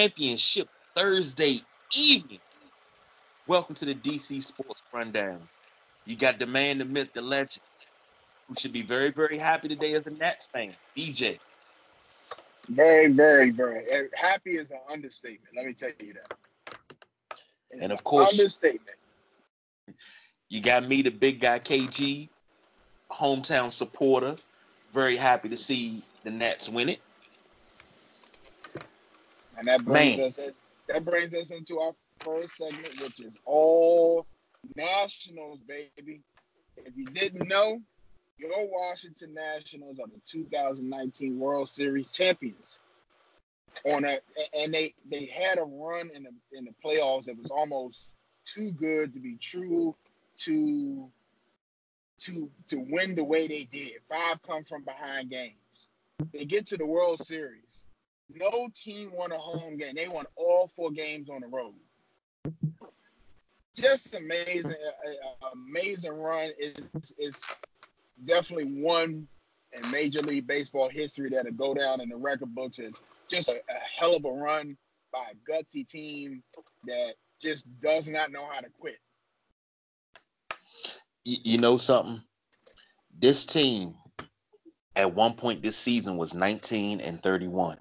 championship Thursday evening? Welcome to the DC Sports Rundown. You got the man, the myth, the legend, who should be very, very happy today as a Nats fan, DJ. Very, very, very happy is an understatement. Let me tell you that. It's and of course, understatement. You got me, the big guy, KG, hometown supporter. Very happy to see the Nats win it. And that brings Man. us that brings us into our first segment, which is all Nationals, baby. If you didn't know, your Washington Nationals are the 2019 World Series champions. On a and they they had a run in the in the playoffs that was almost too good to be true to to to win the way they did. Five come from behind games. They get to the World Series. No team won a home game. They won all four games on the road. Just amazing, amazing run. It's, it's definitely one in Major League Baseball history that'll go down in the record books It's just a, a hell of a run by a gutsy team that just does not know how to quit. You know something? This team at one point this season was 19 and 31.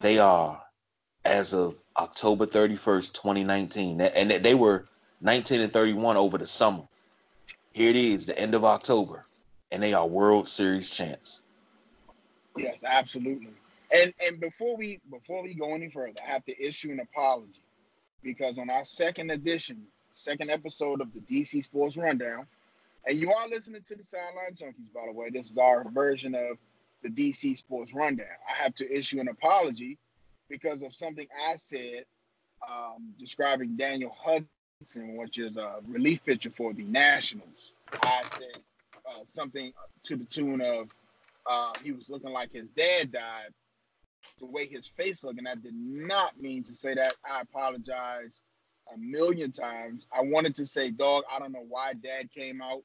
They are as of October 31st, 2019. And they were 19 and 31 over the summer. Here it is, the end of October, and they are World Series champs. Yes, absolutely. And and before we before we go any further, I have to issue an apology because on our second edition, second episode of the DC Sports Rundown, and you are listening to the Sideline Junkies, by the way. This is our version of the DC Sports Rundown. I have to issue an apology because of something I said um, describing Daniel Hudson, which is a relief pitcher for the Nationals. I said uh, something to the tune of uh, he was looking like his dad died, the way his face looked, and I did not mean to say that. I apologize a million times. I wanted to say, dog, I don't know why dad came out,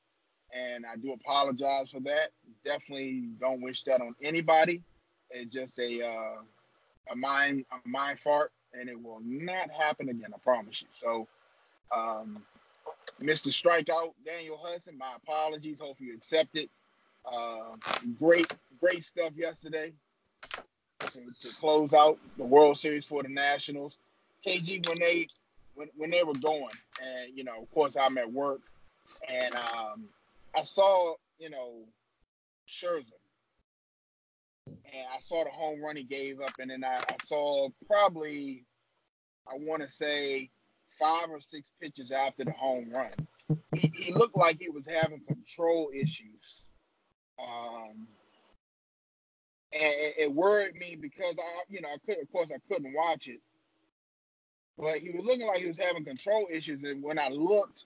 and I do apologize for that. Definitely don't wish that on anybody. It's just a uh, a mind a mind fart, and it will not happen again. I promise you. So, um, Mr. Strikeout, Daniel Hudson, my apologies. Hopefully you accept it. Uh, great, great stuff yesterday to, to, close out the World Series for the Nationals. KG when they when, when they were going, and you know, of course, I'm at work, and um, I saw you know Scherzer and I saw the home run he gave up, and then I, I saw probably, I want to say, five or six pitches after the home run. He, he looked like he was having control issues. Um, and it, it worried me because I, you know, I could, of course, I couldn't watch it, but he was looking like he was having control issues. And when I looked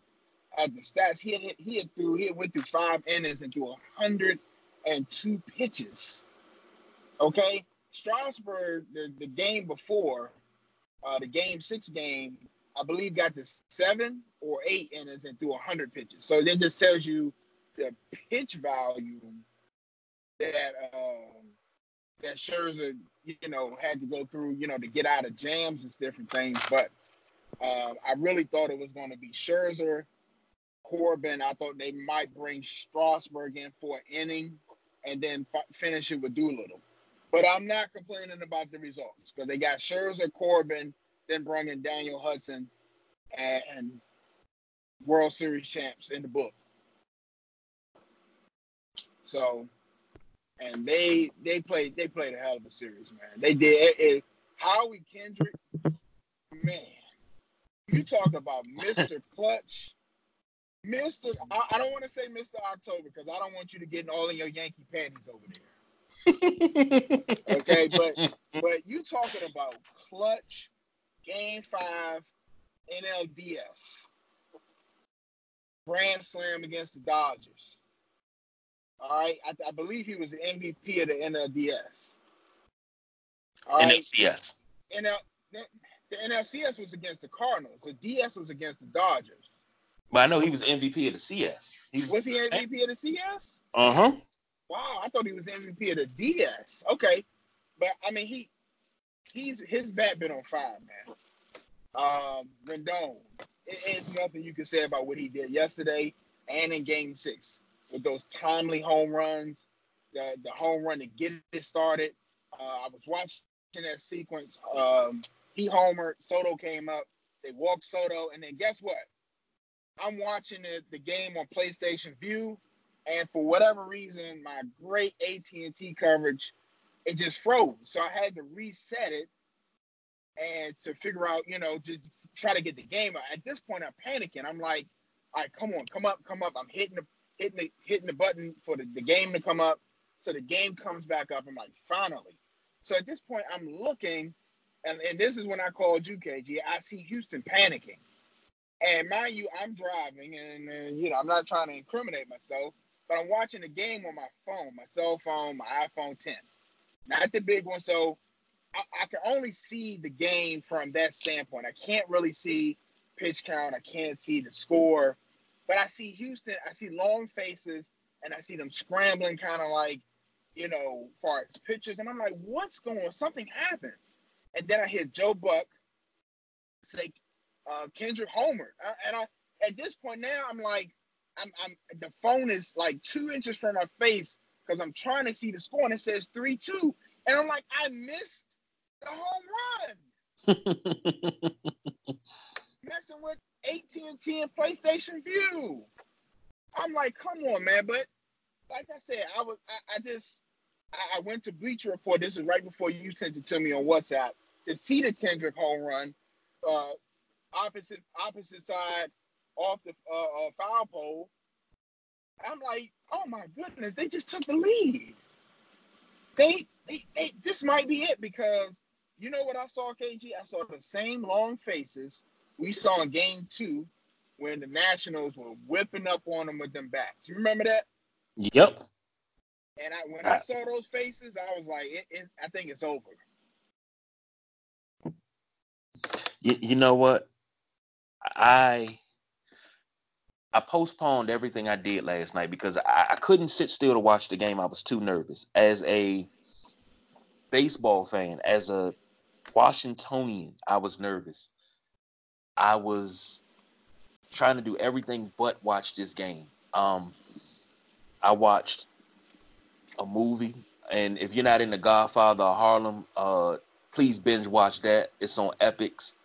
at the stats, he had he had through he had went through five innings and threw hundred and two pitches. Okay, Strasburg, the, the game before, uh, the game six game, I believe got the seven or eight innings and threw hundred pitches. So that just tells you the pitch volume that um, that Scherzer, you know, had to go through, you know, to get out of jams and different things. But uh, I really thought it was going to be Scherzer, Corbin. I thought they might bring Strasburg in for an inning and then finish it with Doolittle. But I'm not complaining about the results because they got Scherzer, Corbin, then bringing Daniel Hudson and, World Series champs in the book. So, and they they played they played a hell of a series, man. They did. It, it, Howie Kendrick, man, you talk about Mr. Clutch, Mr. I, I don't want to say Mr. October because I don't want you to get all in your Yankee panties over there okay, but but you talking about clutch game five NLDS grand slam against the Dodgers. All right, I, I believe he was the MVP of the NLDS. All right? NLCS. NL, the NLCS was against the Cardinals. The DS was against the Dodgers. But I know he was MVP of the CS. He was, was he MVP of the CS? Uh huh. Wow, I thought he was MVP of the DS. Okay. but I mean he he's his bat been on fire, man. Um, Rendon, it, it's nothing you can say about what he did yesterday and in Game Six with those timely home runs, the the home run to get it started. Uh, I was watching that sequence. Um, he homered, Soto came up, they walked Soto, and then guess what? I'm watching the, the game on PlayStation Vue, and for whatever reason, my great AT&T coverage, it just froze. So I had to reset it and to figure out, you know, to try to get the game. At this point, I'm panicking. I'm like, all right, come on, come up, come up. I'm hitting the hitting the hitting the button for the, the game to come up. So the game comes back up. I'm like, finally. So at this point, I'm looking, and, and this is when I called you, KG. I see Houston panicking. And mind you, I'm driving, and, and you know, I'm not trying to incriminate myself, but I'm watching the game on my phone, my cell phone, my iPhone 10, not the big one. So I, I can only see the game from that standpoint. I can't really see pitch count. I can't see the score, but I see Houston. I see long faces, and I see them scrambling, kind of like, you know, far as pitches. And I'm like, what's going on? Something happened. And then I hear Joe Buck say, uh, Kendrick Homer. Uh, and I, at this point now, I'm like, I'm, I'm, the phone is like two inches from my face because I'm trying to see the score and it says 3 2. And I'm like, I missed the home run. Messing with AT&T and PlayStation Vue. I'm like, come on, man. But like I said, I was, I, I just, I, I went to Bleacher Report. This is right before you sent it to me on WhatsApp to see the Kendrick home run. Uh, opposite opposite side off the uh, uh, foul pole. I'm like, oh my goodness, they just took the lead. They, they, they, this might be it because you know what I saw, KG? I saw the same long faces we saw in game two when the Nationals were whipping up on them with them bats. You remember that? Yep. And I, when I saw those faces, I was like, it, it, I think it's over. You, you know what? I I postponed everything I did last night because I, I, couldn't sit still to watch the game. I was too nervous. As a baseball fan, as a Washingtonian, I was nervous. I was trying to do everything but watch this game. Um, I watched a movie, and if you're not in the Godfather of Harlem, uh, please binge watch that. It's on Epix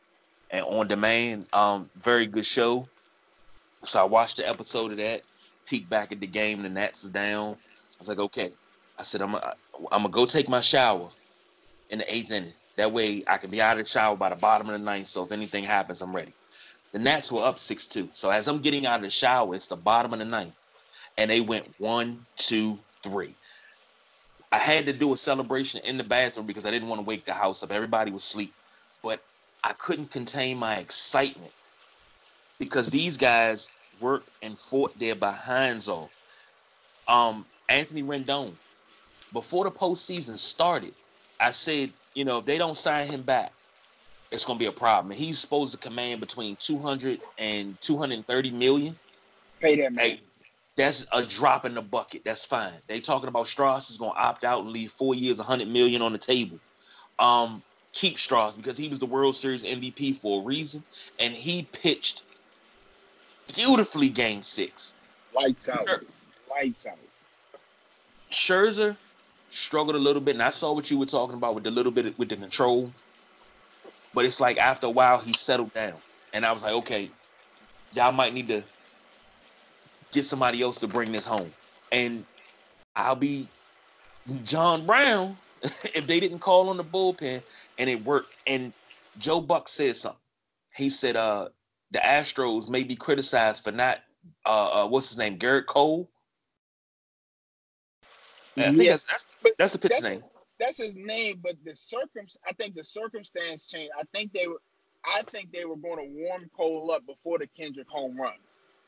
and on demand. Um, very good show. So I watched the episode of that, peeked back at the game, the Nats was down. I was like, okay. I said, I'm gonna I'm gonna go take my shower in the eighth inning. That way I can be out of the shower by the bottom of the ninth. So if anything happens, I'm ready. The Nats were up 6-2. So as I'm getting out of the shower, it's the bottom of the ninth. And they went one, two, three. I had to do a celebration in the bathroom because I didn't want to wake the house up. Everybody was asleep. But I couldn't contain my excitement because these guys worked and fought their behinds off. Um, Anthony Rendon, before the postseason started, I said, you know, if they don't sign him back, it's going to be a problem. he's supposed to command between 200 and 230 million. Pay that man. Hey, that's a drop in the bucket. That's fine. They talking about Strauss is going to opt out and leave four years, 100 million on the table. Um, keep Strauss because he was the World Series MVP for a reason, and he pitched beautifully Game Six. Lights out. Sure. Lights out. Scherzer struggled a little bit, and I saw what you were talking about with the little bit with the control. But it's like after a while he settled down, and I was like, okay, y'all might need to get somebody else to bring this home, and I'll be John Brown if they didn't call on the bullpen and it worked. And Joe Buck said something. He said, uh, the Astros may be criticized for not uh, uh what's his name, Gerrit Cole. I think that's that's, that's the pitch that's, name. That's his name, but the circum I think the circumstance changed. I think they were I think they were going to warm Cole up before the Kendrick home run.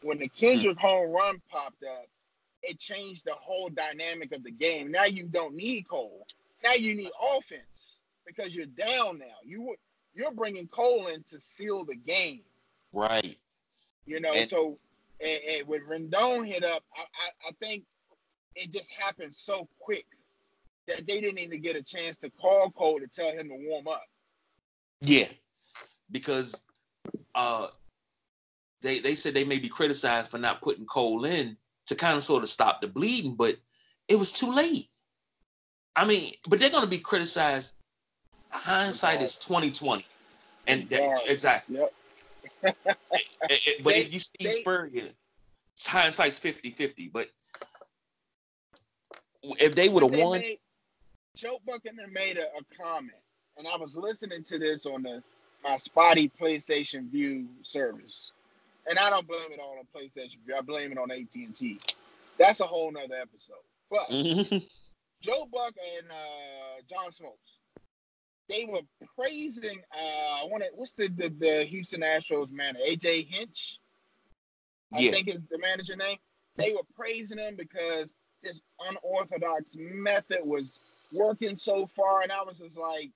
When the Kendrick hmm. home run popped up, it changed the whole dynamic of the game. Now you don't need Cole. Now you need offense because you're down now. You you're bringing Cole in to seal the game. Right. You know, and, so and, and when Rendon hit up, I, I, I think it just happened so quick that they didn't even get a chance to call Cole to tell him to warm up. Yeah, because uh, they they said they may be criticized for not putting Cole in to kind of sort of stop the bleeding, but it was too late. I mean, but they're going to be criticized. Hindsight is twenty twenty, and that, exactly. Yep. It- it- but They- if you Steve they- Spurrier, hindsight's 50-50. But if they would have won, made- Joe Buchanan made a, a comment, and I was listening to this on the my spotty PlayStation Vue service, and I don't blame it all on PlayStation Vue. I blame it on AT and T. That's a whole nother episode. But Mhm. Joe Buck and uh, John Smoltz, they were praising. Uh, I want to. What's the, the the Houston Astros man? AJ Hinch. I Yeah. think is the manager name. They were praising him because this unorthodox method was working so far, and I was just like,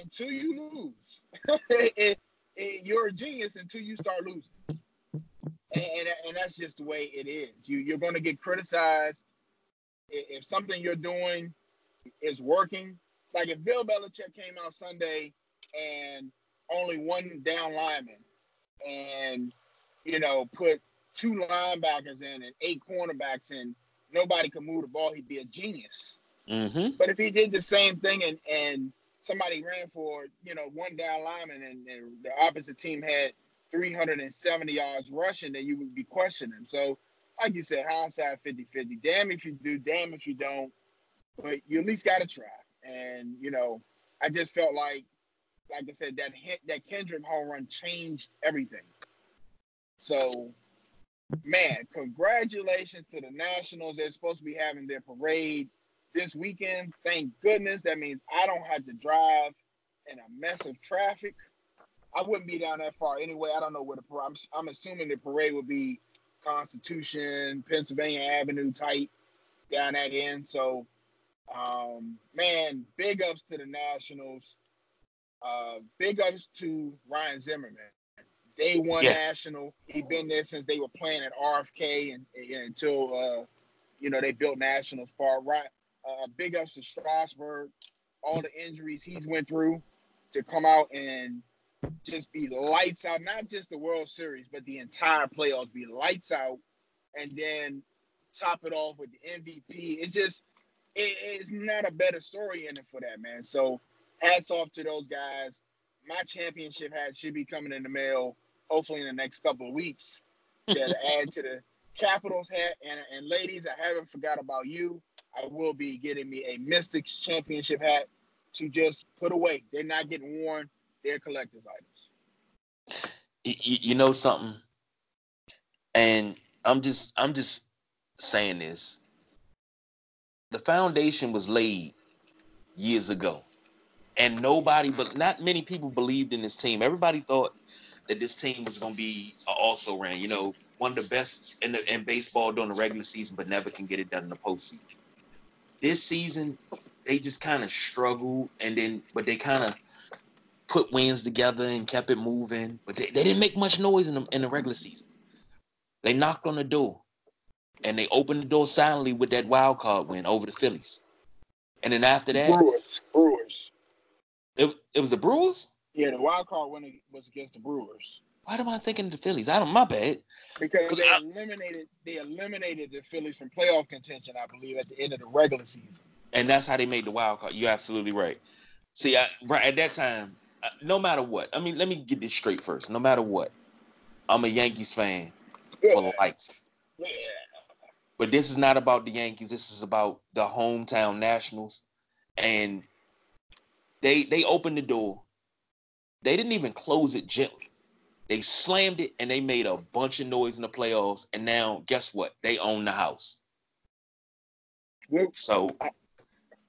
until you lose, it, it, you're a genius until you start losing, and, and, and that's just the way it is. You you're going to get criticized if something you're doing is working. Like if Bill Belichick came out Sunday and only one down lineman, and you know put two linebackers in and eight cornerbacks in, nobody could move the ball. He'd be a genius. Mhm. But if he did the same thing and and somebody ran for you know one down lineman and, and the opposite team had 370 yards rushing, then you would be questioning. So, like you said, hindsight 50-50. Damn if you do, damn if you don't. But you at least got to try. And you know, I just felt like, like I said, that hit, that Kendrick home run changed everything. So, man, congratulations to the Nationals. They're supposed to be having their parade this weekend. Thank goodness. That means I don't have to drive in a mess of traffic. I wouldn't be down that far anyway. I don't know where the parade. I'm, I'm assuming the parade would be Constitution, Pennsylvania Avenue type down that end. So, um, man, big ups to the Nationals. Uh, big ups to Ryan Zimmerman. Day one Yeah. national. He been there since they were playing at RFK and, and until uh, you know they built Nationals Park. Right. Uh, big ups to Strasburg. All the injuries he's went through to come out and just be lights out. Not just the World Series, but the entire playoffs be lights out, and then top it off with the MVP. It just it, it's not a better story in it for that man. So hats off to those guys. My championship hat should be coming in the mail hopefully in the next couple of weeks to add to the Capitals hat. And, and ladies, I haven't forgot about you. I will be getting me a Mystics championship hat to just put away. They're not getting worn. They're collector's items. You know something and i'm just i'm just saying this the foundation was laid years ago and nobody but not many people believed in this team everybody thought that this team was going to be also ran you know one of the best in, the, in baseball during the regular season but never can get it done in the postseason this season they just kind of struggled and then but they kind of put wins together and kept it moving. But they, they didn't make much noise in the in the regular season. They knocked on the door and they opened the door silently with that wild card win over the Phillies. And then after that, Brewers. Brewers. it, it was the Brewers. Yeah, the wild card win was against the Brewers Why am I thinking of the Phillies? I don't my bad. Because they I- eliminated they eliminated the Phillies from playoff contention. I believe at the end of the regular season. And that's how they made the wild card. You're absolutely right. See, I, right at that time, uh, no matter what, I mean, let me get this straight first. No matter what, I'm a Yankees fan for life. yeah. But this is not about the Yankees. This is about the hometown Nationals, and they they opened the door. They didn't even close it gently. They slammed it and they made a bunch of noise in the playoffs. And now, guess what? They own the house. So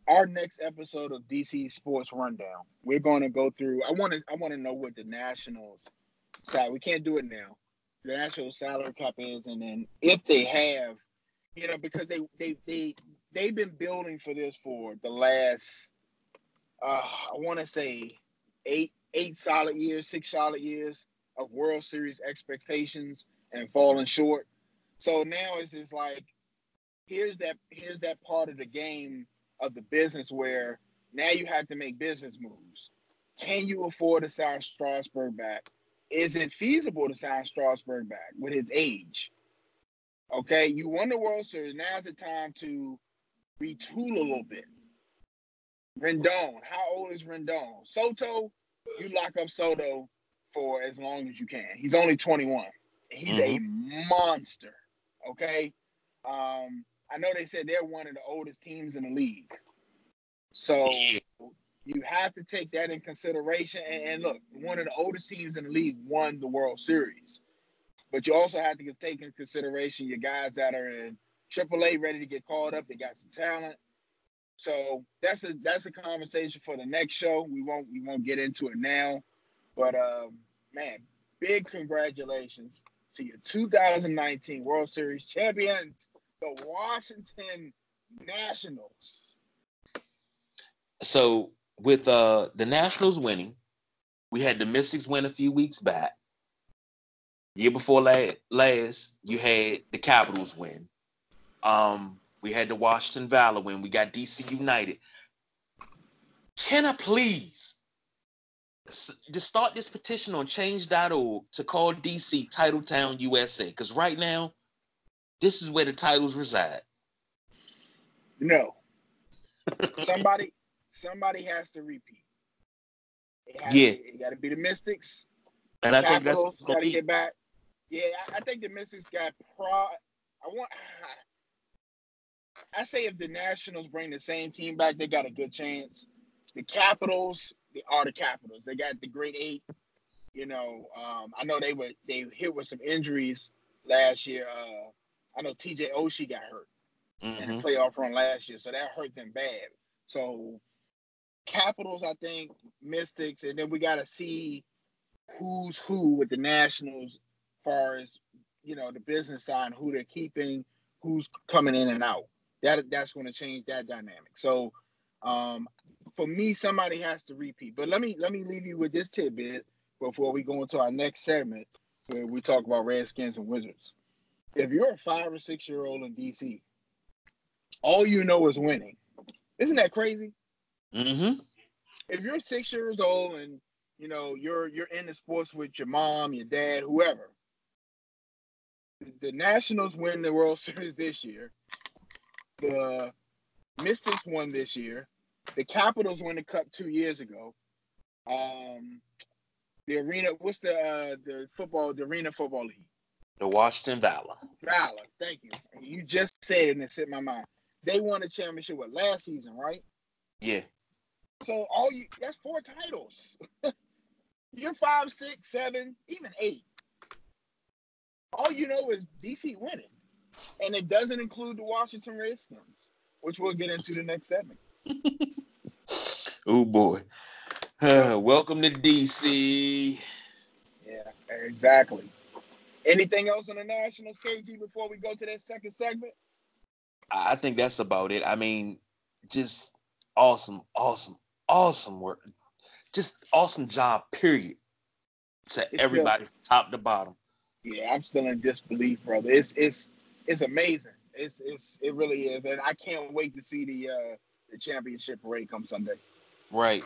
our next episode of DC Sports Rundown, we're going to go through. I want to. I want to know what the Nationals side. We can't do it now. The National salary cap is, and then if they have, you know, because they they they they've been building for this for the last, uh, I want to say, eight eight solid years, six solid years of World Series expectations and falling short. So now it's just like here's that here's that part of the game of the business where now you have to make business moves. Can you afford to sign Strasburg back? Is it feasible to sign Strasburg back with his age? Okay, you won the World Series. Now's the time to retool a little bit. Rendon, how old is Rendon? Soto, you lock up Soto for as long as you can. He's only 21. He's mm-hmm. a monster. Okay. Um, I know they said they're one of the oldest teams in the league. So you have to take that in consideration. And, and, look, one of the oldest teams in the league won the World Series. But you also have to take in consideration your guys that are in AAA ready to get called up. They got some talent. So that's a that's a conversation for the next show. We won't we won't get into it now. But um, man, big congratulations to your 2019 World Series champions, the Washington Nationals. So with uh the Nationals winning, we had the Mystics win a few weeks back. Year before last, last you had the Capitals win. Um, we had the Washington Valor win. We got DC United. Can I please just start this petition on change.org to call DC Title Town USA? Because right now, this is where the titles reside. No. somebody somebody has to repeat. It yeah. To, it got to be the Mystics. And I Capitals think that's got to get back. Yeah, I, I, think the Mystics got pro. I want. I say if the Nationals bring the same team back, they got a good chance. The Capitals, they are the Capitals. They got the great eight. You know, um, I know they were they hit with some injuries last year. Uh, I know TJ Oshie got hurt mm-hmm. in the mm-hmm. playoff run last year, so that hurt them bad. So Capitals, I think, Mystics, and then we got to see who's who with the Nationals, far as you know the business side, who they're keeping, who's coming in and out. That that's going to change that dynamic. So, um, for me, somebody has to repeat. But let me let me leave you with this tidbit before we go into our next segment where we talk about Redskins and Wizards. If you're a five or six year old in DC, all you know is winning. Isn't that crazy? Mm-hmm. If you're six years old and you know you're you're in the sports with your mom, your dad, whoever, the Nationals win the World Series this year. The Mystics won this year. The Capitals won the Cup two years ago. Um, the arena, what's the uh, the football, the arena football league? The Washington Valor. Valor, thank you. You just said it and it hit my mind. They won a championship with last season, right? Yeah. So all you that's four titles. You're five, six, seven, even eight. All you know is DC winning. And it doesn't include the Washington Redskins, which we'll get into the next segment. oh boy. Uh, welcome to DC. Yeah, exactly. Anything else on the Nationals, KG, before we go to that second segment? I think that's about it. I mean, just awesome, awesome, awesome work. Just awesome job, period. To it's everybody, still, top to bottom. Yeah, I'm still in disbelief, brother. It's it's it's amazing. It's it's it really is, and I can't wait to see the uh the championship parade come Sunday. Right.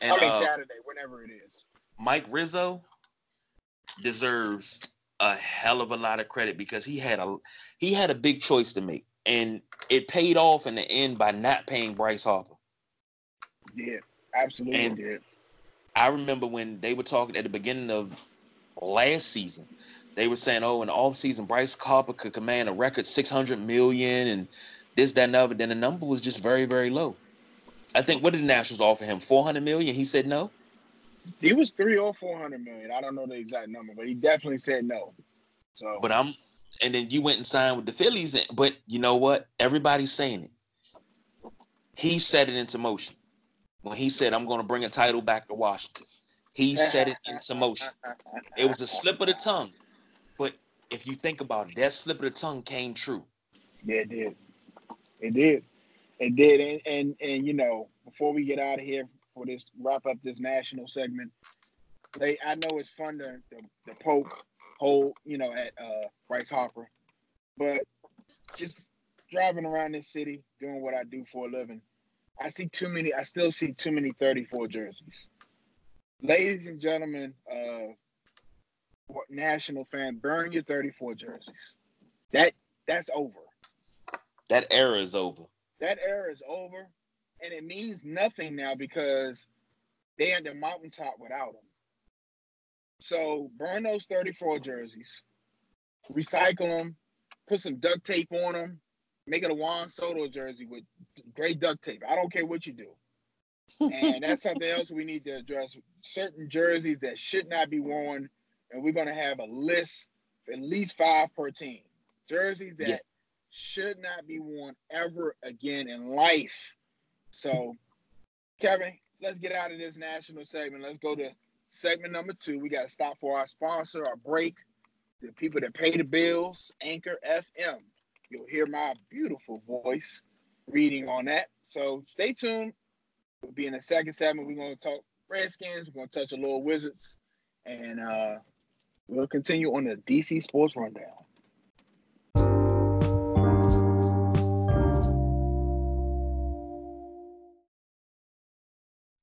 And, I mean uh, Saturday, whenever it is. Mike Rizzo deserves a hell of a lot of credit because he had a he had a big choice to make, and it paid off in the end by not paying Bryce Harper. Yeah, absolutely and did. I remember when they were talking at the beginning of last season, they were saying, "Oh, in the off season, Bryce Harper could command a record six hundred million and this, that, and other." Then the number was just very, very low. I think what did the Nationals offer him? Four hundred million. He said no. He was three or four hundred million. I don't know the exact number, but he definitely said no. So, but I'm, and then you went and signed with the Phillies. But you know what? Everybody's saying it. He set it into motion when he said, I'm going to bring a title back to Washington. He set it into motion. It was a slip of the tongue. If you think about it, that slip of the tongue came true. Yeah, it did. It did. It did. And, and, and you know, before we get out of here for this, wrap up this national segment, they, I know it's fun to, the, to poke hole, you know, at uh, Bryce Harper, but just driving around this city, doing what I do for a living, I see too many. I still see too many 34 jerseys. Ladies and gentlemen, uh, national fan, burn your 34 jerseys. That that's over. That era is over. That era is over, and it means nothing now because they at the mountaintop without them. So burn those 34 jerseys, recycle them, put some duct tape on them, make it a Juan Soto jersey with great duct tape. I don't care what you do. And that's something else we need to address. Certain jerseys that should not be worn, and we're going to have a list, at least five per team. Jerseys that yeah. should not be worn ever again in life. So, Kevin, let's get out of this national segment. Let's go to segment number two. We got to stop for our sponsor, our break, the people that pay the bills, Anchor FM. You'll hear my beautiful voice reading on that. So stay tuned. We'll be in the second segment. We're going to talk Redskins. We're going to touch a little Wizards. And uh, we'll continue on the DC Sports Rundown.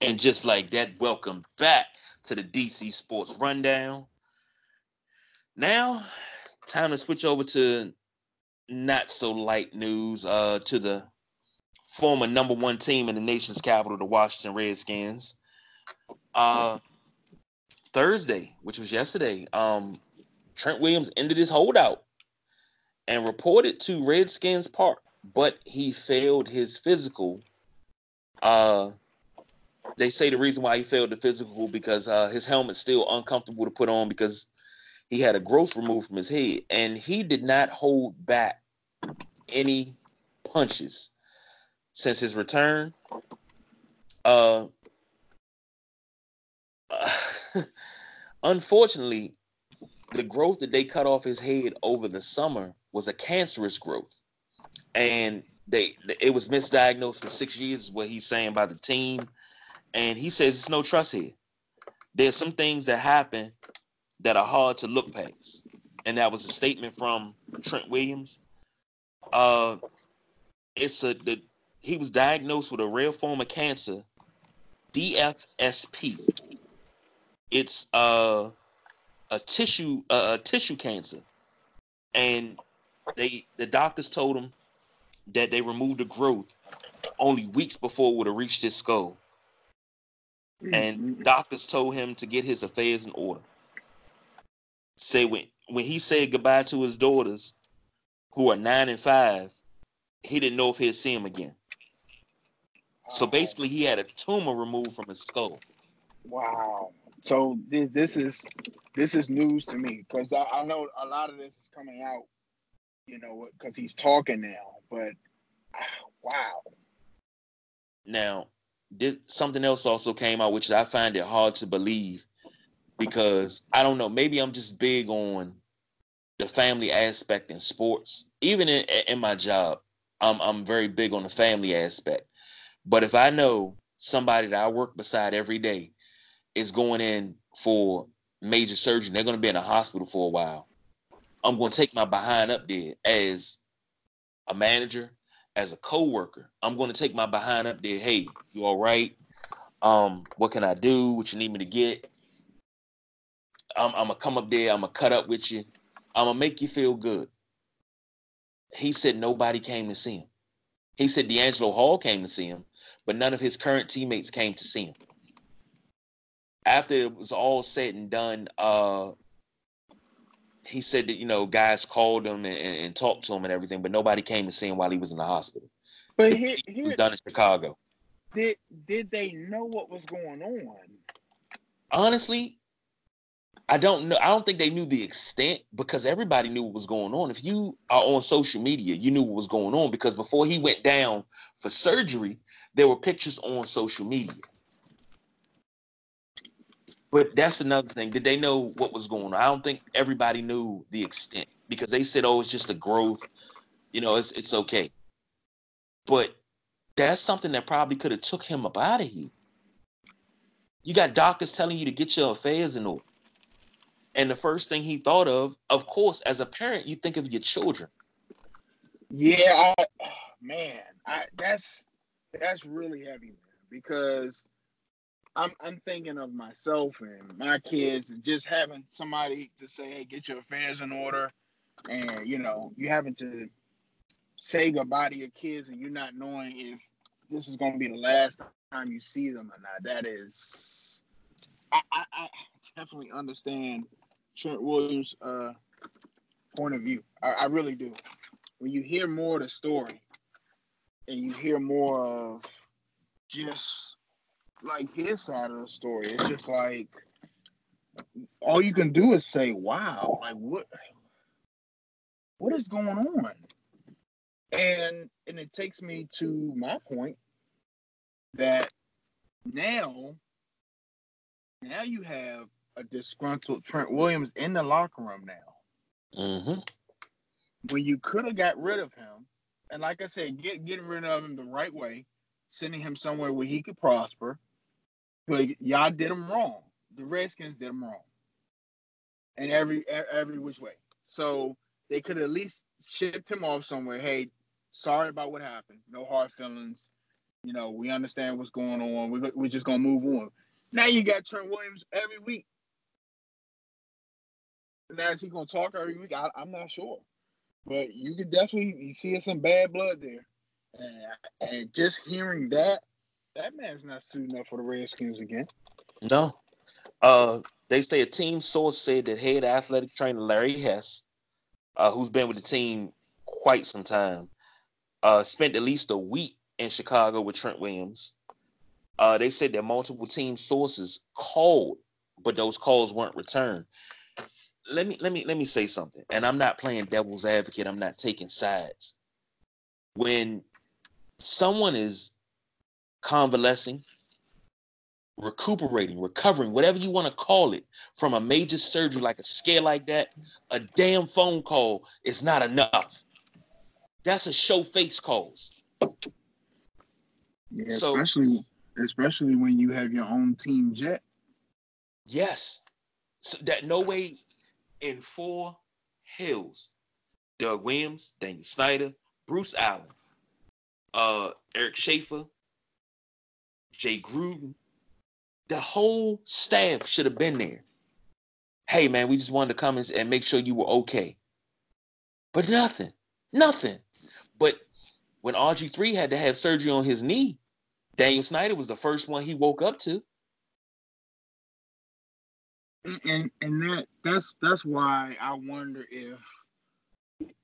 And just like that, welcome back to the DC Sports Rundown. Now, time to switch over to not so light news uh, to the former number one team in the nation's capital, the Washington Redskins. Uh, Thursday, which was yesterday, um, Trent Williams ended his holdout and reported to Redskins Park, but he failed his physical. Uh, they say the reason why he failed the physical because uh, his helmet's still uncomfortable to put on because he had a growth removed from his head, and he did not hold back any punches since his return. Uh, unfortunately, the growth that they cut off his head over the summer was a cancerous growth, and they it was misdiagnosed for six years. Is what he's saying by the team, and he says it's no trust here. There's some things that happen that are hard to look past. And that was a statement from Trent Williams. Uh, it's a the he was diagnosed with a rare form of cancer, DFSP. It's uh, a tissue uh, a tissue cancer, and they the doctors told him that they removed the growth only weeks before it would have reached his skull. And mm-hmm. doctors told him to get his affairs in order say when when he said goodbye to his daughters, who are nine and five, he didn't know if he'd see them again. So basically, he had a tumor removed from his skull. Wow. So this, this is this is news to me because I, I, know a lot of this is coming out, you know, because he's talking now. But wow. Now, this, something else also came out, which I find it hard to believe because I don't know, maybe I'm just big on the family aspect in sports. Even in, in my job, I'm I'm very big on the family aspect. But if I know somebody that I work beside every day is going in for major surgery, they're going to be in a hospital for a while. I'm going to take my behind up there as a manager, as a co-worker. I'm going to take my behind up there. Hey, you all right? Um, what can I do? What you need me to get? I'm, I'm gonna come up there. I'm gonna cut up with you. I'm gonna make you feel good. He said nobody came to see him. He said DeAngelo Hall came to see him, but none of his current teammates came to see him. After it was all said and done, uh, he said that you know guys called him and, and, talked to him and everything, but nobody came to see him while he was in the hospital. But he, he was done in Chicago. Did did they know what was going on? Honestly, I don't know. I don't think they knew the extent because everybody knew what was going on. If you are on social media, you knew what was going on because before he went down for surgery, there were pictures on social media. But that's another thing. Did they know what was going on? I don't think everybody knew the extent because they said, "Oh, it's just a growth. You know, it's it's okay." But that's something that probably could have took him up out of here. You got doctors telling you to get your affairs in order. And the first thing he thought of, of course, as a parent, you think of your children. Yeah, I, man, I, that's that's really heavy, man. Because I'm I'm thinking of myself and my kids, and just having somebody to say, "Hey, get your affairs in order," and you know, you having to say goodbye to your kids, and you're not knowing if this is going to be the last time you see them or not. That is, I, I, I definitely understand Trent Williams' uh, point of view. I, I really do. When you hear more of the story, and you hear more of just like his side of the story, it's just like all you can do is say, "Wow!" Like what? What is going on? And and it takes me to my point that now, now you have a disgruntled Trent Williams in the locker room now. Mm-hmm. When you could have got rid of him, and like I said, get getting rid of him the right way, sending him somewhere where he could prosper. But y'all did him wrong. The Redskins did him wrong, and every every which way. So they could at least shipped him off somewhere. Hey, sorry about what happened. No hard feelings. You know, we understand what's going on. We, we're just gonna move on. Now you got Trent Williams every week. Now is he gonna talk every week? I, am not sure, but you could definitely you see some bad blood there, and, and just hearing that, that man's not suiting up for the Redskins again. No, uh, they say a team source said that head athletic trainer Larry Hess, uh, who's been with the team quite some time, uh, spent at least a week in Chicago with Trent Williams. Uh, they said that multiple team sources called, but those calls weren't returned. Let me let me let me say something, and I'm not playing devil's advocate. I'm not taking sides. When someone is convalescing, recuperating, recovering, whatever you want to call it, from a major surgery like a scare like that, a damn phone call is not enough. That's a show face calls. Yeah, so, especially especially when you have your own team jet. Yes. So that no way in four hills, Doug Williams, Daniel Snyder, Bruce Allen, uh, Eric Schaffer, Jay Gruden, the whole staff should have been there. Hey man, we just wanted to come and make sure you were okay. But nothing, nothing. But when RG3 had to have surgery on his knee, Daniel Snyder was the first one he woke up to. And and that that's that's why I wonder if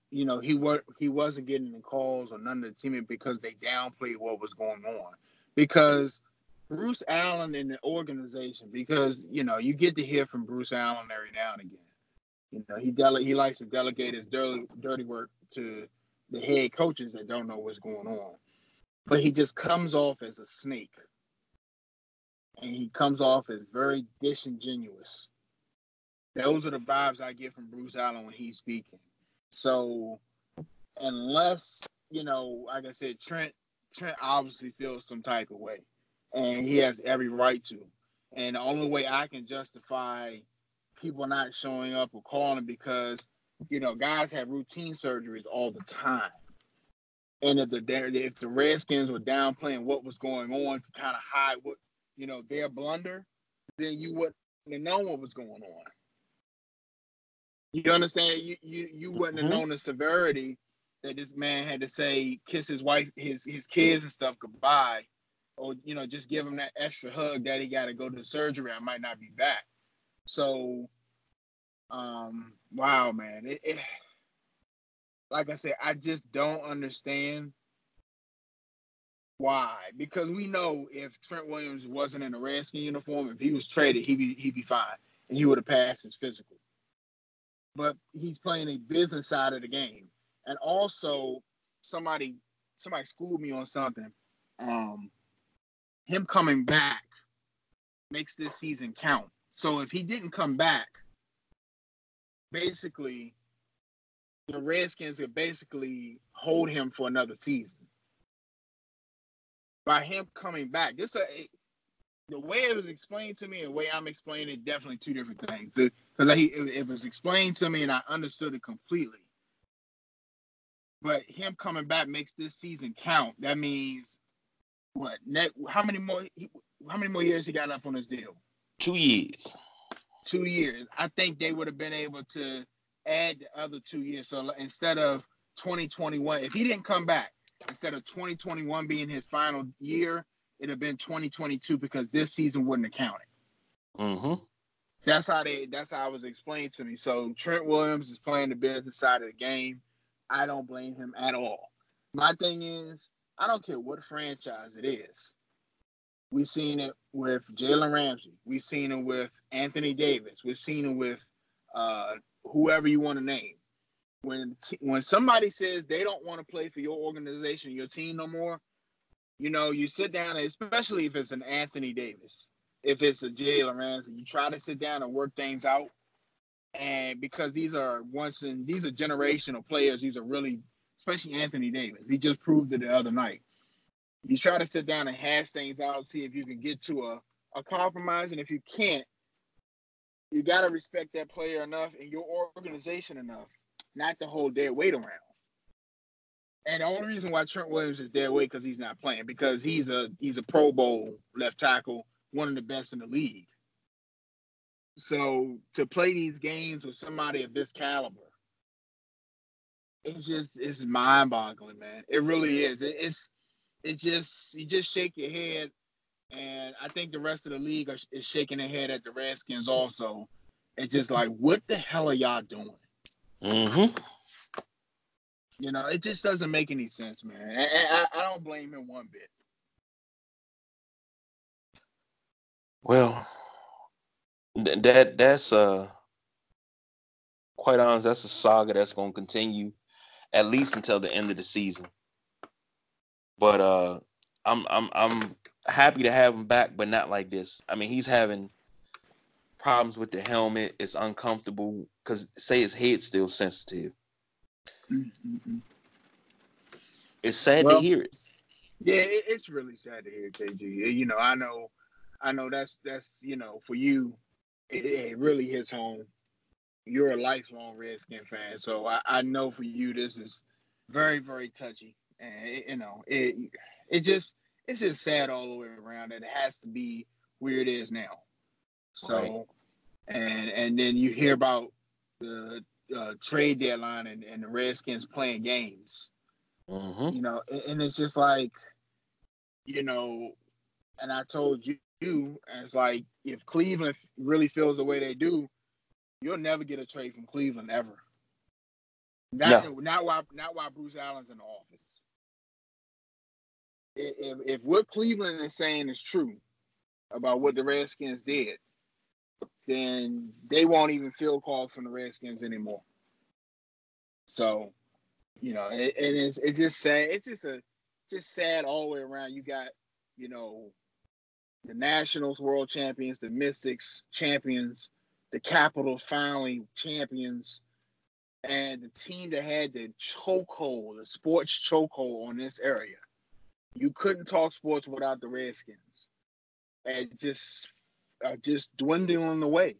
you know he was he wasn't getting the calls or none of the team because they downplayed what was going on. Because Bruce Allen in the organization, because you know you get to hear from Bruce Allen every now and again. You know he dele- he likes to delegate his dirty dirty work to the head coaches that don't know what's going on but he just comes off as a snake. And he comes off as very disingenuous. Those are the vibes I get from Bruce Allen when he's speaking. So unless, you know, like I said, Trent Trent obviously feels some type of way. And he has every right to. And the only way I can justify people not showing up or calling because, you know, guys have routine surgeries all the time. And if the if the Redskins were downplaying what was going on to kind of hide what you know their blunder, then you wouldn't have known what was going on. You understand? You you you wouldn't have mm-hmm. known the severity that this man had to say kiss his wife, his his kids and stuff goodbye, or you know just give him that extra hug that he got to go to the surgery. I might not be back. So, um, wow, man, it, it like I said, I just don't understand why. Because we know if Trent Williams wasn't in a Redskin uniform, if he was traded, he'd be he'd be fine and he would have passed his physical. But he's playing a business side of the game. And also somebody somebody schooled me on something. Um him coming back makes this season count. So if he didn't come back, basically the Redskins could basically hold him for another season. By him coming back, this a the way it was explained to me and the way I'm explaining it, definitely two different things. Because it, it was explained to me and I understood it completely. But him coming back makes this season count. That means what? Net, how many more? How many more years he got left on his deal? Two years. Two years. I think they would have been able to add the other two years. So instead of 2021, if he didn't come back, instead of 2021 being his final year, it'd have been 2022 because this season wouldn't have counted. Mm-hmm. That's how they. That's how it was explained to me. So Trent Williams is playing the business side of the game. I don't blame him at all. My thing is, I don't care what franchise it is. We've seen it with Jalen Ramsey. We've seen it with Anthony Davis. We've seen it with uh, whoever you want to name. When t- when somebody says they don't want to play for your organization, your team no more, you know, you sit down, especially if it's an Anthony Davis if it's a Jalen Ramsey, you try to sit down and work things out. And because these are once in these are generational players, these are really, especially Anthony Davis. He just proved it the other night. You try to sit down and hash things out, see if you can get to a, a compromise. And if you can't, you gotta respect that player enough and your organization enough not to hold dead weight around. And the only reason why Trent Williams is dead weight because he's not playing because he's a he's a Pro Bowl left tackle one of the best in the league. So to play these games with somebody of this caliber, it's just it's mind boggling, man. It really is. It, it's it just you just shake your head, and I think the rest of the league are, is shaking their head at the Redskins also. It's just like, what the hell are y'all doing? Mm-hmm. You know, it just doesn't make any sense, man. And I, I don't blame him one bit. Well, that that's uh quite honest, that's a saga that's gonna continue at least until the end of the season. But uh I'm I'm I'm happy to have him back, but not like this. I mean, he's having problems with the helmet. It's uncomfortable because say his head's still sensitive. Mm-hmm. It's sad well, to hear it. Yeah, it's really sad to hear, KG. You know, I know I know that's that's you know for you, it, it really hits home. You're a lifelong Redskin fan, so I, I know for you this is very very touchy, and it, you know it it just it's just sad all the way around that it has to be where it is now. So, right. and and then you hear about the uh, trade deadline and, and the Redskins playing games. Mm-hmm. You know, and, and it's just like, you know, and I told you do. It's like if Cleveland really feels the way they do, you'll never get a trade from Cleveland ever. Not, no. not why not why Bruce Allen's in the office. If, if what Cleveland is saying is true about what the Redskins did, then they won't even feel calls from the Redskins anymore. So, you know, it, it is it's just sad. It's just a just sad all the way around. You got, you know, the Nationals world champions, the Mystics champions, the Capitals finally champions, and the team that had the chokehold, the sports chokehold on this area. You couldn't talk sports without the Redskins. And just uh, just dwindling away.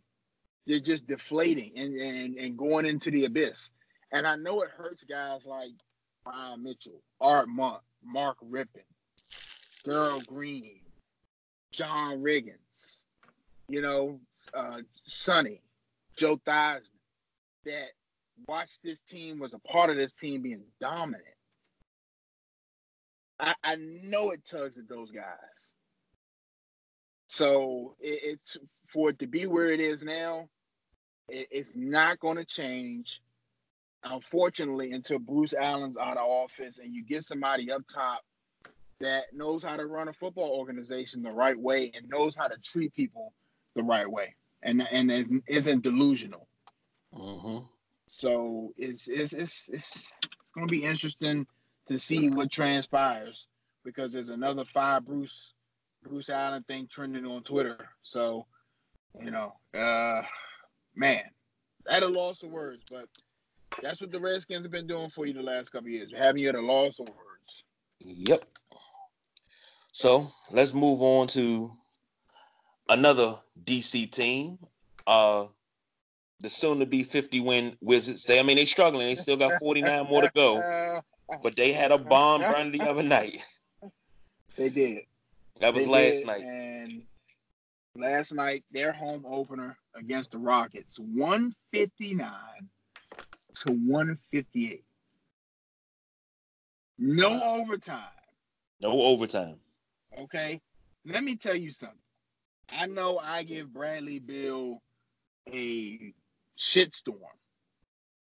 They're just deflating and, and, and going into the abyss. And I know it hurts guys like Brian Mitchell, Art Monk, Mark Rypien, Darrell Green, John Riggins, you know, uh, Sonny, Joe Theismann, that watched this team, was a part of this team being dominant. I, I know it tugs at those guys. So it, it's for it to be where it is now, it, it's not going to change. Unfortunately, until Bruce Allen's out of office and you get somebody up top that knows how to run a football organization the right way and knows how to treat people the right way and and isn't delusional. Mm-hmm. So it's it's it's it's going to be interesting to see what transpires because there's another five Bruce Bruce Allen thing trending on Twitter. So you know, uh, man, at a loss of words, but that's what the Redskins have been doing for you the last couple years, having you at a loss of words. Yep. So let's move on to another DC team. Uh the soon to be 50 win Wizards. They I mean they struggling. They still got 49 more to go. But they had a bomb run the other night. They did. That was They last did, night. And last night, their home opener against the Rockets, 159 to 158. No overtime. No overtime. Okay. Let me tell you something. I know I give Bradley Beal a shitstorm,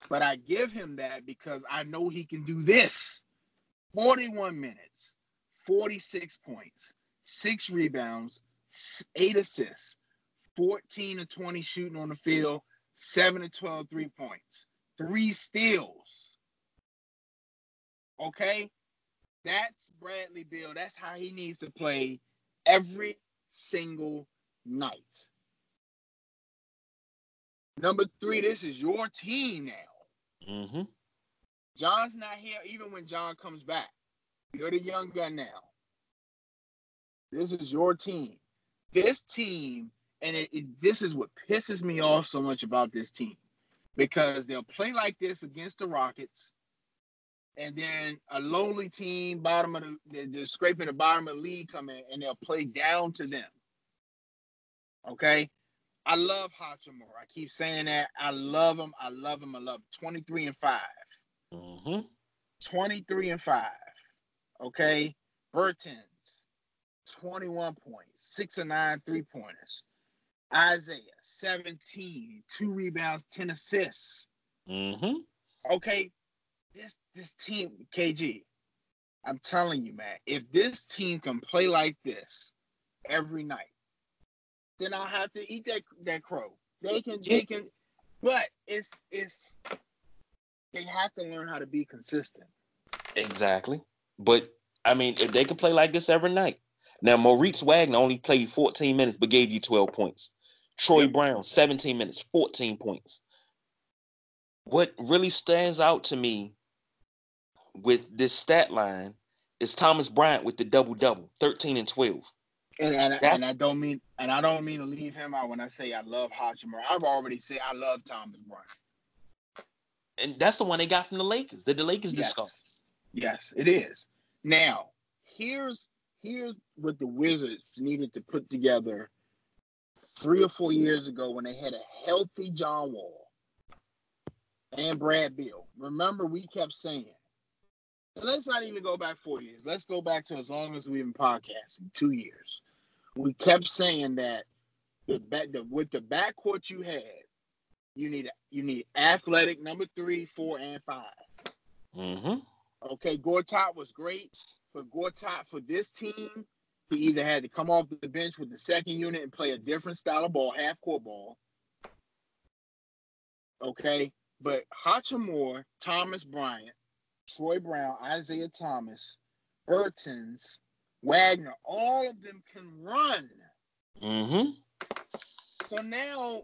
but I give him that because I know he can do this 41 minutes, 46 points, six rebounds, eight assists, 14 to 20 shooting on the field, seven to 12 three points, three steals. Okay? That's Bradley Beal. That's how he needs to play every single night. Number three, this is your team now. Mm-hmm. John's not here even when John comes back. You're the young gun now. This is your team. This team, and it, it- this is what pisses me off so much about this team because they'll play like this against the Rockets, and then a lowly team, bottom of the, they're, they're scraping the bottom of the league, come in and they'll play down to them. Okay. I love Hachimura. I keep saying that. I love him. I love him. I love him. 23 and 5. Mm-hmm. 23 and 5. Okay. Bertans 21 points, six and nine three pointers. Isaiah 17, two rebounds, 10 assists. Mm-hmm. Okay. This this team, KG, I'm telling you, man, if this team can play like this every night, then I'll have to eat that that crow. They can they can but it's it's they have to learn how to be consistent. Exactly. But I mean, if they can play like this every night. Now, Moritz Wagner only played 14 minutes but gave you 12 points. Troy Yep. Brown, 17 minutes, 14 points. What really stands out to me with this stat line is Thomas Bryant with the double double, 13 and 12. And and, and I don't mean and I don't mean to leave him out when I say I love Hachimura. I've already said I love Thomas Bryant. And that's the one they got from the Lakers. Did the Lakers Yes. discovered. Yes, it is. Now, here's here's what the Wizards needed to put together three or four years ago when they had a healthy John Wall and Brad Beal. Remember, we kept saying, let's not even go back four years. Let's go back to as long as we've been podcasting, two years. We kept saying that the back the, with the backcourt you had, you need you need athletic number three, four, and five. Mm-hmm. Okay, Gortat was great, for Gortat for this team, he either had to come off the bench with the second unit and play a different style of ball, half court ball. Okay, but Hachimura, Thomas Bryant, Troy Brown, Isaiah Thomas, Bertans, Wagner, all of them can run. Mm-hmm. So now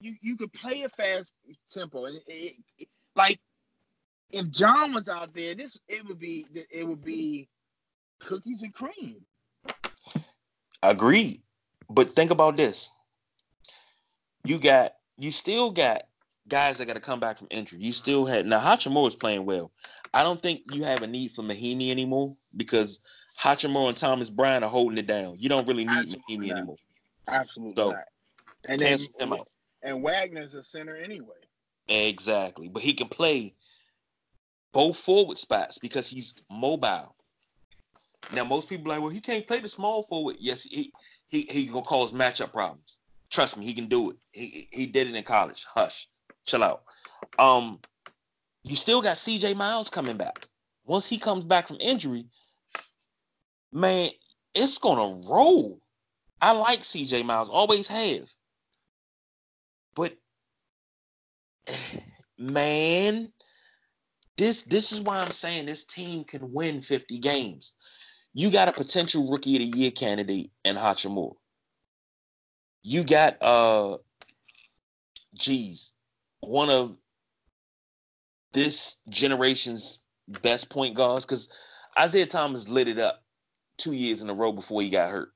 you you could play a fast tempo. It- it- it- like if John was out there, this it would be it would be cookies and cream. Agreed. But think about this. You got you still got guys that got to come back from injury. You still had now Hachimura is playing well. I don't think you have a need for Mahinmi anymore because Hachimura and Thomas Bryant are holding it down. You don't really need Absolutely Mahinmi not. anymore. Absolutely So, not. And then him out. and Wagner's a center anyway. Exactly. But he can play both forward spots because he's mobile. Now most people are like, well, he can't play the small forward. Yes, he he he gonna cause matchup problems. Trust me, he can do it. He he did it in college. Hush, chill out. Um, you still got C.J. Miles coming back. Once he comes back from injury, man, it's gonna roll. I like C.J. Miles, always have. But man, this this is why I'm saying this team can win 50 games. You got a potential rookie of the year candidate in Hachimura. You got uh geez, one of this generation's best point guards because Isaiah Thomas lit it up two years in a row before he got hurt.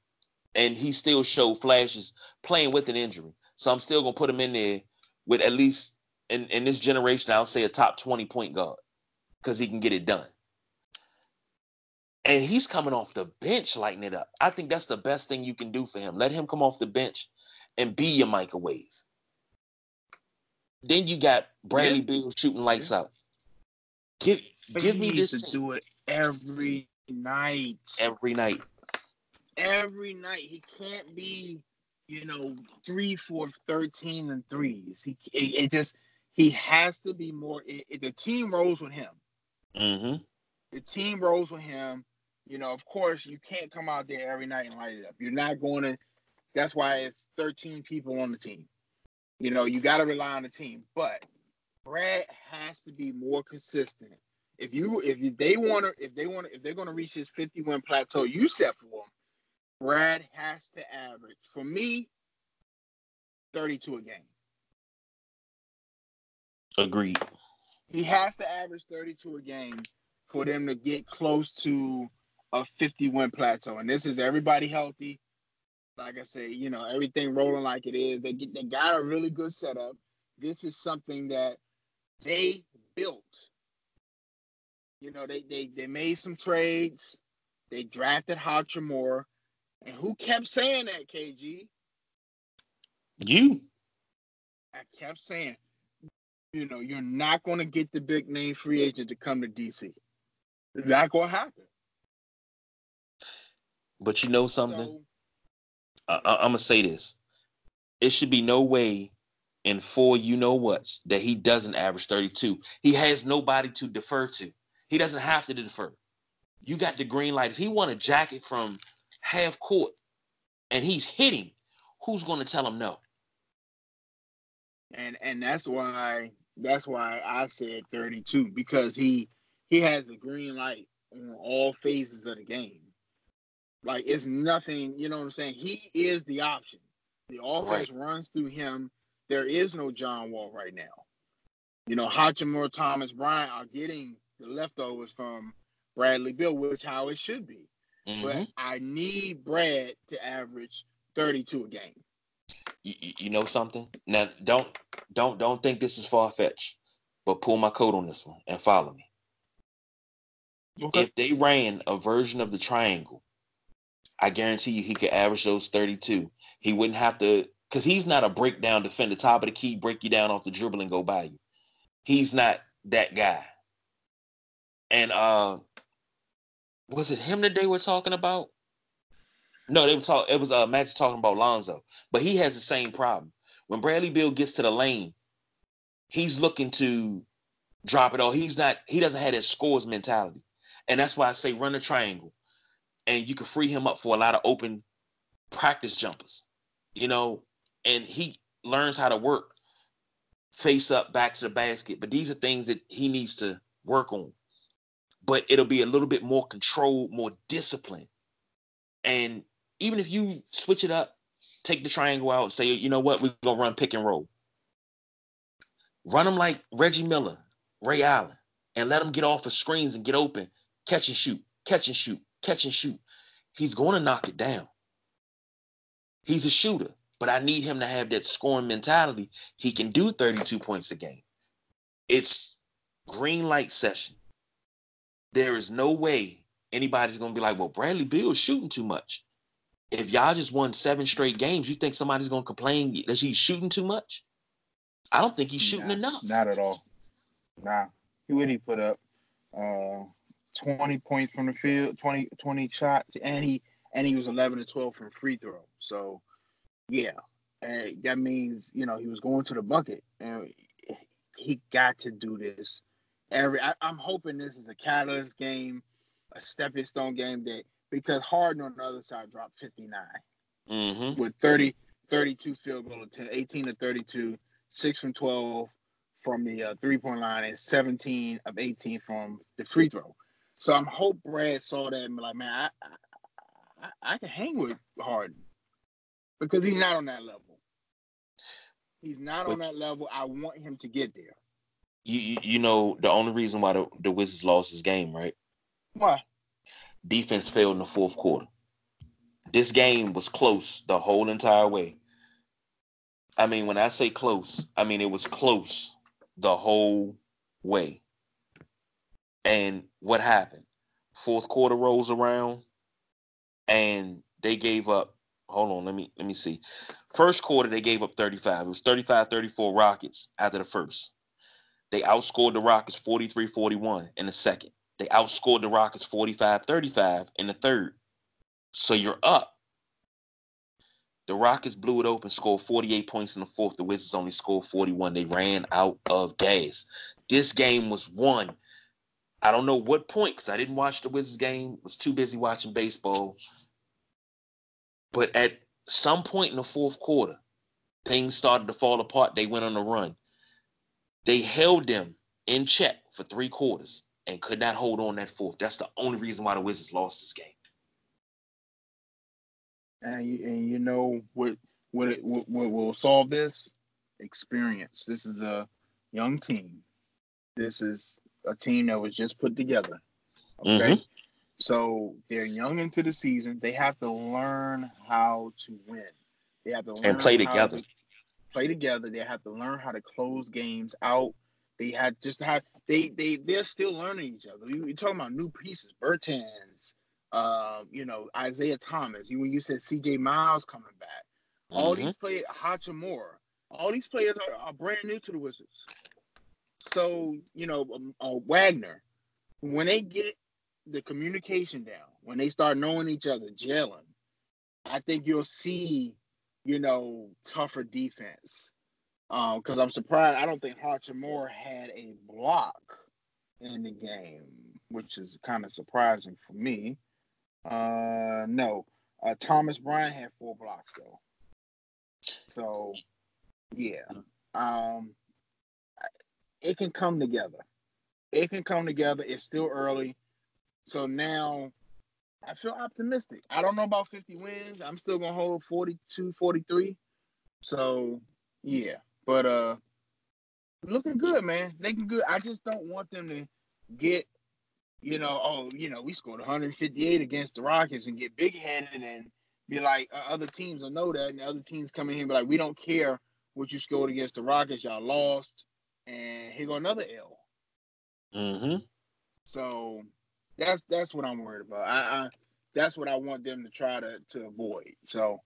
And he still showed flashes playing with an injury. So I'm still gonna put him in there with at least in, in this generation, I'll say a top 20 point guard because he can get it done. And he's coming off the bench lighting it up. I think that's the best thing you can do for him. Let him come off the bench and be your microwave. Then you got Bradley yeah. Beal shooting lights yeah. out. Give but give me this to do it every night. Every night. Every night. He can't be, you know, three for 13 and threes. He it, it just he has to be more. It, it, the team rolls with him. Mm-hmm. The team rolls with him. You know, of course, you can't come out there every night and light it up. You're not going to. That's why it's 13 people on the team. You know, you got to rely on the team. But Brad has to be more consistent. If you if they want to if they want if they're going to reach this 50 win plateau you set for them, Brad has to average for me 32 a game. Agreed. He has to average 32 a game for them to get close to a 50 win plateau. And this is everybody healthy. Like I say, you know, everything rolling like it is. They get they got a really good setup. This is something that they built. You know, they they they made some trades. They drafted Hachimura. And who kept saying that, KG? You. I kept saying, you know, you're not going to get the big name free agent to come to DC. It's not going to happen. But you know something? So, I, I'm going to say this. It should be no way in four you know what's that he doesn't average 32. He has nobody to defer to. He doesn't have to defer. You got the green light. If he won a jacket from half court and he's hitting, who's to tell him no? And and that's why that's why I said 32 because he he has a green light on all phases of the game. Like it's nothing, you know what I'm saying? He is the option. The offense right. runs through him. There is no John Wall right now. You know, Hachimura, Thomas Bryant are getting the leftovers from Bradley Beal, which how it should be. Mm-hmm. But I need Brad to average 32 a game you, you know something? Now don't don't don't think this is far fetched, but pull my coat on this one and follow me. Okay. If they ran a version of the triangle, I guarantee you he could average those 32. He wouldn't have to because he's not a breakdown defender, top of the key, break you down off the dribble and go by you. He's not that guy. And uh was it him that they were talking about? No, they were talking. It was uh, Magic talking about Lonzo, but he has the same problem. When Bradley Beal gets to the lane, he's looking to drop it all. He's not. He doesn't have that scores mentality, and that's why I say run a triangle, and you can free him up for a lot of open practice jumpers. You know, and he learns how to work face up back to the basket. But these are things that he needs to work on. But it'll be a little bit more controlled, more disciplined. And even if you switch it up, take the triangle out, say, you know what, we're gonna run pick and roll. Run them like Reggie Miller, Ray Allen, and let them get off of screens and get open, catch and shoot, catch and shoot, catch and shoot. He's going to knock it down. He's a shooter, but I need him to have that scoring mentality. He can do 32 points a game. It's green light session. There is no way anybody's going to be like, well, Bradley Beal is shooting too much if y'all just won seven straight games, you think somebody's gonna complain that he's shooting too much? I don't think he's shooting nah, enough. Not at all. Nah. What he put up? Uh 20 points from the field, 20, 20 shots, and he and he was 11 to 12 from free throw. So, yeah, and that means you know he was going to the bucket, and he got to do this. Every I, am hoping this is a catalyst game, a stepping stone game that because Harden on the other side dropped 59 mm-hmm. with 30, 32 field goal attempt, 18 to 32, six from 12 from the uh, three point line, and 17 of 18 from the free throw. So I'm hope Brad saw that and be like, man, I, I, I, can hang with Harden because he's not on that level. He's not on that level. I want him to get there. You, you know the only reason why the, the Wizards lost his game, right? Why? defense failed in the fourth quarter. This game was close the whole entire way. I mean, when I say close, I mean it was close the whole way. And what happened? Fourth quarter rolls around, and they gave up. Hold on, let me let me see. First quarter they gave up 35. It was 35-34 Rockets after the first. They outscored the Rockets 43-41 in the second. They outscored the Rockets 45-35 in the third. So you're up. The Rockets blew it open, scored 48 points in the fourth. The Wizards only scored 41. They ran out of gas. This game was won. I don't know what point because I didn't watch the Wizards game. Was too busy watching baseball. But at some point in the fourth quarter, things started to fall apart. They went on a run. They held them in check for three quarters and could not hold on that fourth. That's the only reason why the Wizards lost this game. And you, and you know what what, it, what what will solve this? Experience. This is a young team. This is a team that was just put together. Okay. Mm-hmm. So they're young into the season. They have to learn how to win. They have to learn and play together. To play together. They have to learn how to close games out. They had just have they they they're still learning each other. You, are talking about new pieces, Bertans, uh, you know Isaiah Thomas. You when you said C.J. Miles coming back, mm-hmm. all these players, Hachimura, all these players are, are, brand new to the Wizards. So you know um, uh, Wagner, when they get the communication down, when they start knowing each other, gelling, I think you'll see, you know, tougher defense because um, I'm surprised. I don't think Hachimura had a block in the game, which is kind of surprising for me. Uh, no, uh, Thomas Bryant had four blocks though. So, yeah, um, it can come together. It can come together. It's still early, so now I feel optimistic. I don't know about 50 wins. I'm still gonna hold 42, 43. So, yeah. But uh looking good, man. Looking good. I just don't want them to get, you know, oh, you know, we scored 158 against the Rockets and get big headed and be like, uh, other teams will know that, and other teams come in here and be like, we don't care what you scored against the Rockets, y'all lost, and here go another L. Mm-hmm. So that's that's what I'm worried about. I, I that's what I want them to try to to avoid. So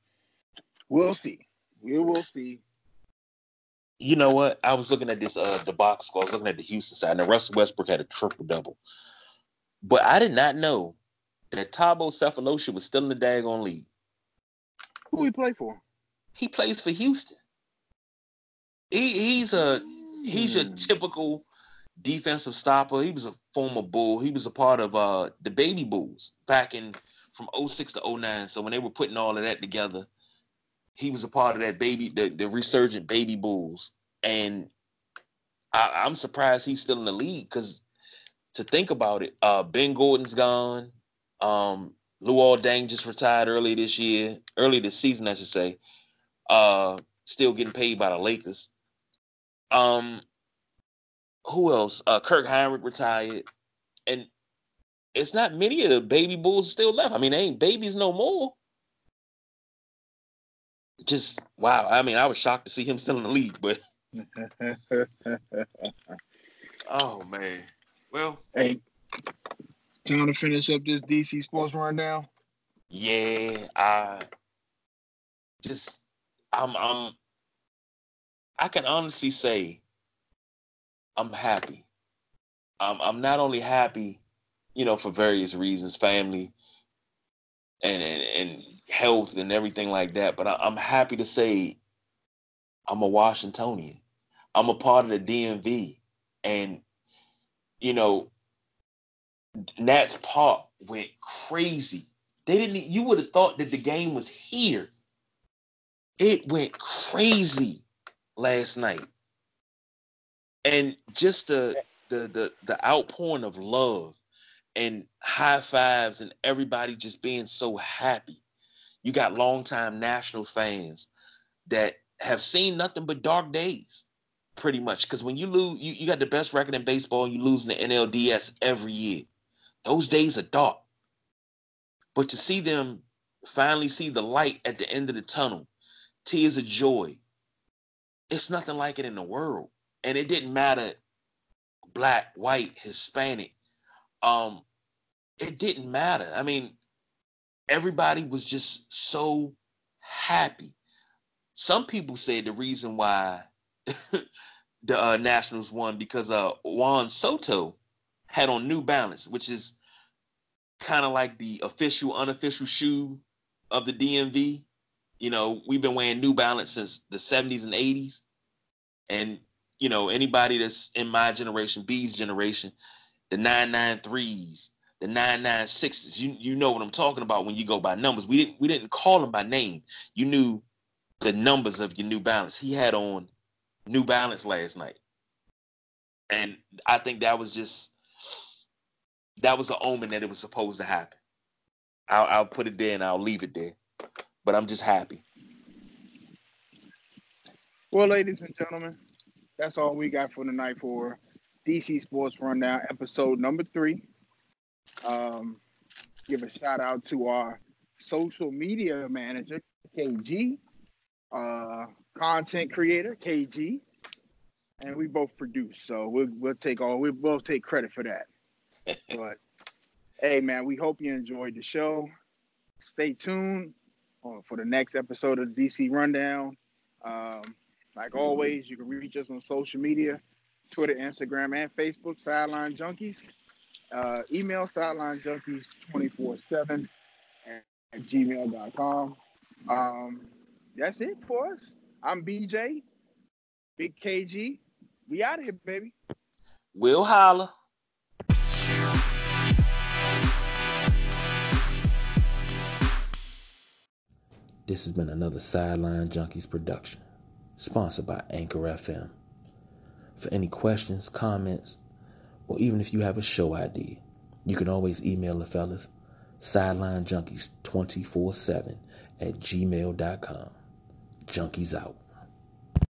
we'll see. We will see you know what? I was looking at this uh the box score. I was looking at the Houston side. and Russell Westbrook had a triple double, but I did not know that Thabo Sefolosha was still in the daggone league. Who he play for? He plays for Houston. He he's a he's your hmm. typical defensive stopper. He was a former bull. He was a part of uh the baby bulls back in from 06 to 09. So when they were putting all of that together, he was a part of that baby, the, the resurgent baby bulls. And I, am surprised he's still in the league because to think about it, uh, Ben Gordon's gone. Um, Luol Deng just retired early this year, early this season, I should say. Uh, still getting paid by the Lakers. Um, who else? Uh, Kirk Hinrich retired, and it's not many of the baby bulls still left. I mean, they ain't babies no more just wow. I mean, I was shocked to see him still in the league, but oh man. Well, hey, time to finish up this DC sports rundown. Yeah, I just I'm I'm I can honestly say I'm happy. I'm I'm not only happy, you know, for various reasons, family and and, and health and everything like that. But I, am happy to say I'm a Washingtonian. I'm a part of the DMV. And, you know, Nats Park went crazy. They didn't, you would have thought that the game was here. It went crazy last night. And just the the the the outpouring of love and high fives and everybody just being so happy you got longtime national fans that have seen nothing but dark days, pretty much. Because when you lose, you, you got the best record in baseball, and you lose in the NLDS every year. Those days are dark. But to see them finally see the light at the end of the tunnel, tears of joy, it's nothing like it in the world. And it didn't matter black, white, Hispanic. Um, it didn't matter. I mean, everybody was just so happy. Some people said the reason why the uh, Nationals won because uh, Juan Soto had on New Balance, which is kind of like the official, unofficial shoe of the DMV. You know, we've been wearing New Balance since the 70s and 80s. And, you know, anybody that's in my generation, B's generation, the 993s, the 996s, you, you know what I'm talking about when you go by numbers. We didn't we didn't call them by name. You knew the numbers of your New Balance. He had on New Balance last night. And I think that was just that was an omen that it was supposed to happen. I'll, I'll put it there and I'll leave it there. But I'm just happy. Well, ladies and gentlemen, that's all we got for tonight for DC Sports Rundown, episode number three. Um, give a shout out to our social media manager, KG, uh, content creator, KG, and we both produce. So we'll, we'll take all, we both take credit for that. but hey, man, we hope you enjoyed the show. Stay tuned for the next episode of the DC Rundown. Um, like always, you can reach us on social media Twitter, Instagram, and Facebook, Sideline Junkies. Uh, email sideline junkies 24 7 at gmail.com. Um, that's it for us. I'm BJ, Big KG. We out of here, baby. We'll holla. This has been another Sideline Junkies production, sponsored by Anchor FM. For any questions, comments, or even if you have a show idea, you can always email the fellas sidelinejunkies247 at gmail.com. Junkies out.